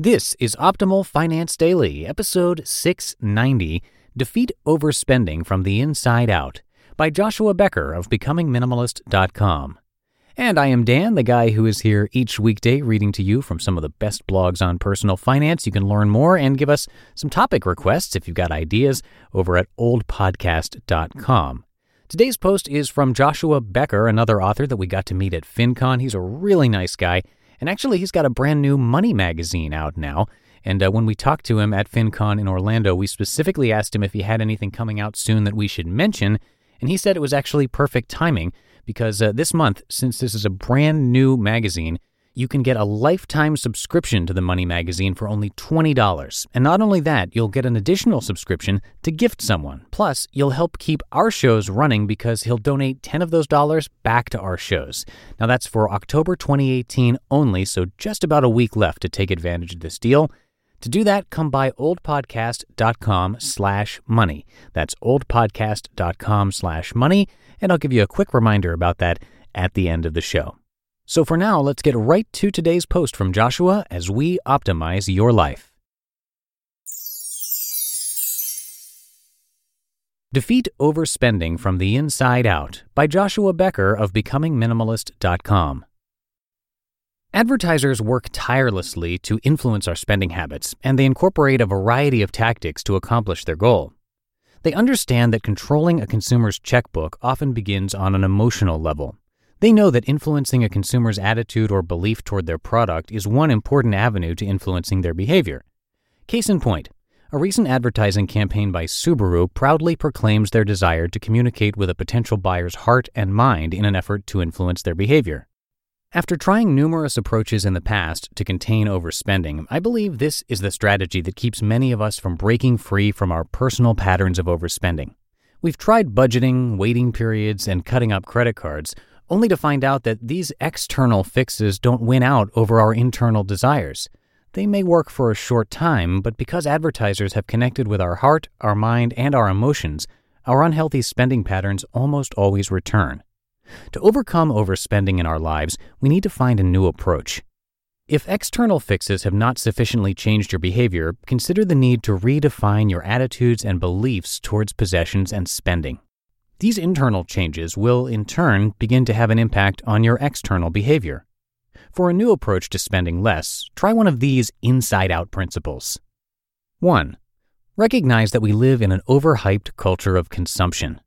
This is Optimal Finance Daily, episode 690 Defeat Overspending from the Inside Out by Joshua Becker of BecomingMinimalist.com. And I am Dan, the guy who is here each weekday reading to you from some of the best blogs on personal finance. You can learn more and give us some topic requests if you've got ideas over at oldpodcast.com. Today's post is from Joshua Becker, another author that we got to meet at FinCon. He's a really nice guy and actually, he's got a brand new money magazine out now. And uh, when we talked to him at FinCon in Orlando, we specifically asked him if he had anything coming out soon that we should mention. And he said it was actually perfect timing because uh, this month, since this is a brand new magazine, you can get a lifetime subscription to the Money Magazine for only $20. And not only that, you'll get an additional subscription to gift someone. Plus, you'll help keep our shows running because he'll donate 10 of those dollars back to our shows. Now that's for October 2018 only, so just about a week left to take advantage of this deal. To do that, come by oldpodcast.com slash money. That's oldpodcast.com slash money, and I'll give you a quick reminder about that at the end of the show. So for now, let's get right to today's post from Joshua as we optimize your life. Defeat Overspending from the Inside Out by Joshua Becker of BecomingMinimalist.com. Advertisers work tirelessly to influence our spending habits, and they incorporate a variety of tactics to accomplish their goal. They understand that controlling a consumer's checkbook often begins on an emotional level. They know that influencing a consumer's attitude or belief toward their product is one important avenue to influencing their behavior. Case in point, a recent advertising campaign by Subaru proudly proclaims their desire to communicate with a potential buyer's heart and mind in an effort to influence their behavior. After trying numerous approaches in the past to contain overspending, I believe this is the strategy that keeps many of us from breaking free from our personal patterns of overspending. We've tried budgeting, waiting periods, and cutting up credit cards, only to find out that these external fixes don't win out over our internal desires. They may work for a short time, but because advertisers have connected with our heart, our mind, and our emotions, our unhealthy spending patterns almost always return. To overcome overspending in our lives, we need to find a new approach. If external fixes have not sufficiently changed your behavior, consider the need to redefine your attitudes and beliefs towards possessions and spending. These internal changes will, in turn, begin to have an impact on your external behavior. For a new approach to spending less, try one of these inside out principles. 1. Recognize that we live in an overhyped culture of consumption.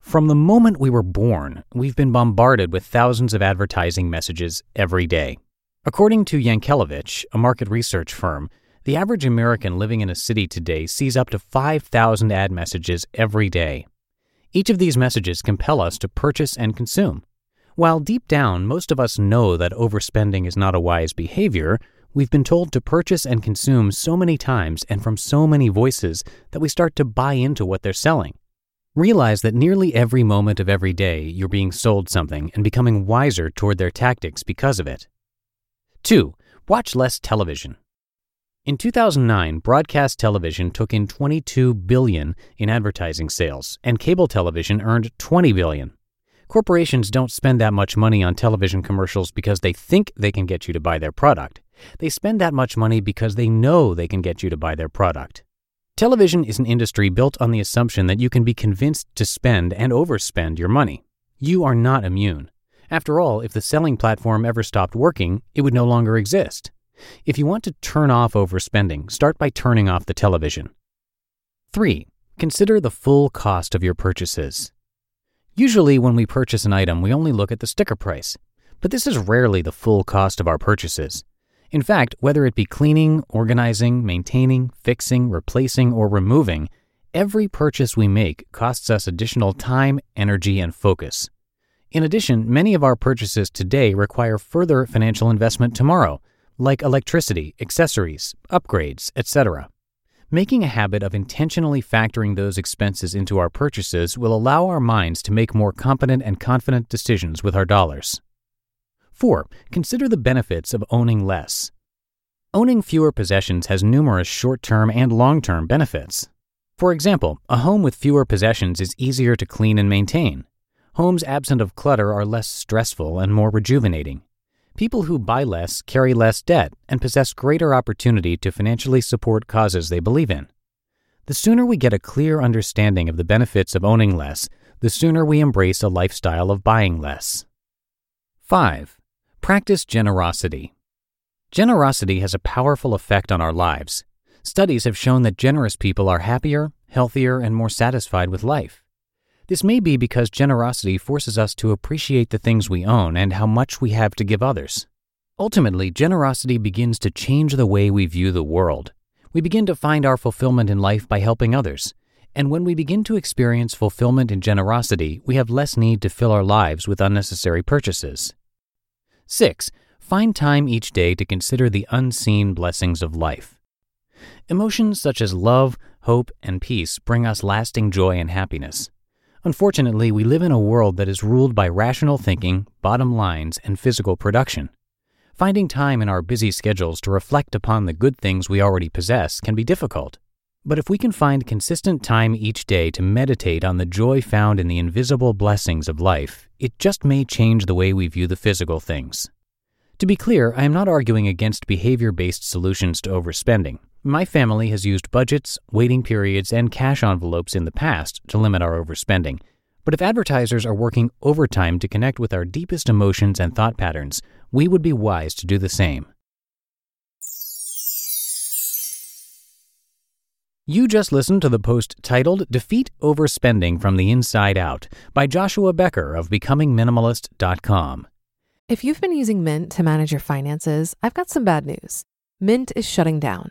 From the moment we were born, we've been bombarded with thousands of advertising messages every day. According to Yankelovich, a market research firm, the average American living in a city today sees up to 5,000 ad messages every day. Each of these messages compel us to purchase and consume. While deep down most of us know that overspending is not a wise behavior, we've been told to purchase and consume so many times and from so many voices that we start to buy into what they're selling. Realize that nearly every moment of every day you're being sold something and becoming wiser toward their tactics because of it. 2. Watch less television. In 2009, broadcast television took in 22 billion in advertising sales, and cable television earned 20 billion. Corporations don't spend that much money on television commercials because they think they can get you to buy their product. They spend that much money because they know they can get you to buy their product. Television is an industry built on the assumption that you can be convinced to spend and overspend your money. You are not immune. After all, if the selling platform ever stopped working, it would no longer exist. If you want to turn off overspending, start by turning off the television. 3. Consider the full cost of your purchases. Usually, when we purchase an item, we only look at the sticker price, but this is rarely the full cost of our purchases. In fact, whether it be cleaning, organizing, maintaining, fixing, replacing, or removing, every purchase we make costs us additional time, energy, and focus. In addition, many of our purchases today require further financial investment tomorrow, like electricity, accessories, upgrades, etc. Making a habit of intentionally factoring those expenses into our purchases will allow our minds to make more competent and confident decisions with our dollars. 4. Consider the benefits of owning less. Owning fewer possessions has numerous short term and long term benefits. For example, a home with fewer possessions is easier to clean and maintain. Homes absent of clutter are less stressful and more rejuvenating. People who buy less carry less debt and possess greater opportunity to financially support causes they believe in. The sooner we get a clear understanding of the benefits of owning less, the sooner we embrace a lifestyle of buying less. 5. Practice generosity. Generosity has a powerful effect on our lives. Studies have shown that generous people are happier, healthier, and more satisfied with life. This may be because generosity forces us to appreciate the things we own and how much we have to give others. Ultimately, generosity begins to change the way we view the world. We begin to find our fulfillment in life by helping others. And when we begin to experience fulfillment in generosity, we have less need to fill our lives with unnecessary purchases. 6. Find time each day to consider the unseen blessings of life. Emotions such as love, hope, and peace bring us lasting joy and happiness. Unfortunately, we live in a world that is ruled by rational thinking, bottom lines, and physical production. Finding time in our busy schedules to reflect upon the good things we already possess can be difficult. But if we can find consistent time each day to meditate on the joy found in the invisible blessings of life, it just may change the way we view the physical things. To be clear, I am not arguing against behavior based solutions to overspending. My family has used budgets, waiting periods, and cash envelopes in the past to limit our overspending. But if advertisers are working overtime to connect with our deepest emotions and thought patterns, we would be wise to do the same. You just listened to the post titled Defeat Overspending from the Inside Out by Joshua Becker of BecomingMinimalist.com. If you've been using Mint to manage your finances, I've got some bad news. Mint is shutting down.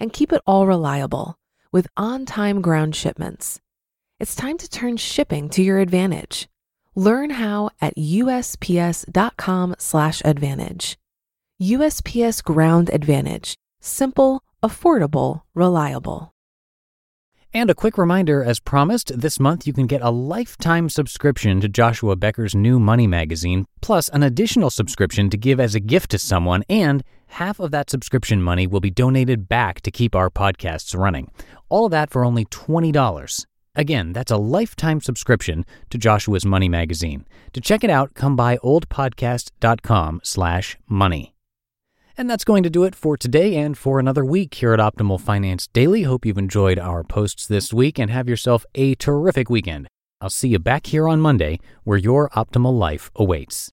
And keep it all reliable with on time ground shipments. It's time to turn shipping to your advantage. Learn how at USPS.com/advantage. USPS Ground Advantage. Simple, affordable, reliable. And a quick reminder as promised, this month you can get a lifetime subscription to Joshua Becker's new money magazine, plus an additional subscription to give as a gift to someone, and half of that subscription money will be donated back to keep our podcasts running. All of that for only $20. Again, that's a lifetime subscription to Joshua's Money magazine. To check it out, come by oldpodcast.com slash money. And that's going to do it for today and for another week here at Optimal Finance Daily. Hope you've enjoyed our posts this week and have yourself a terrific weekend. I'll see you back here on Monday where your optimal life awaits.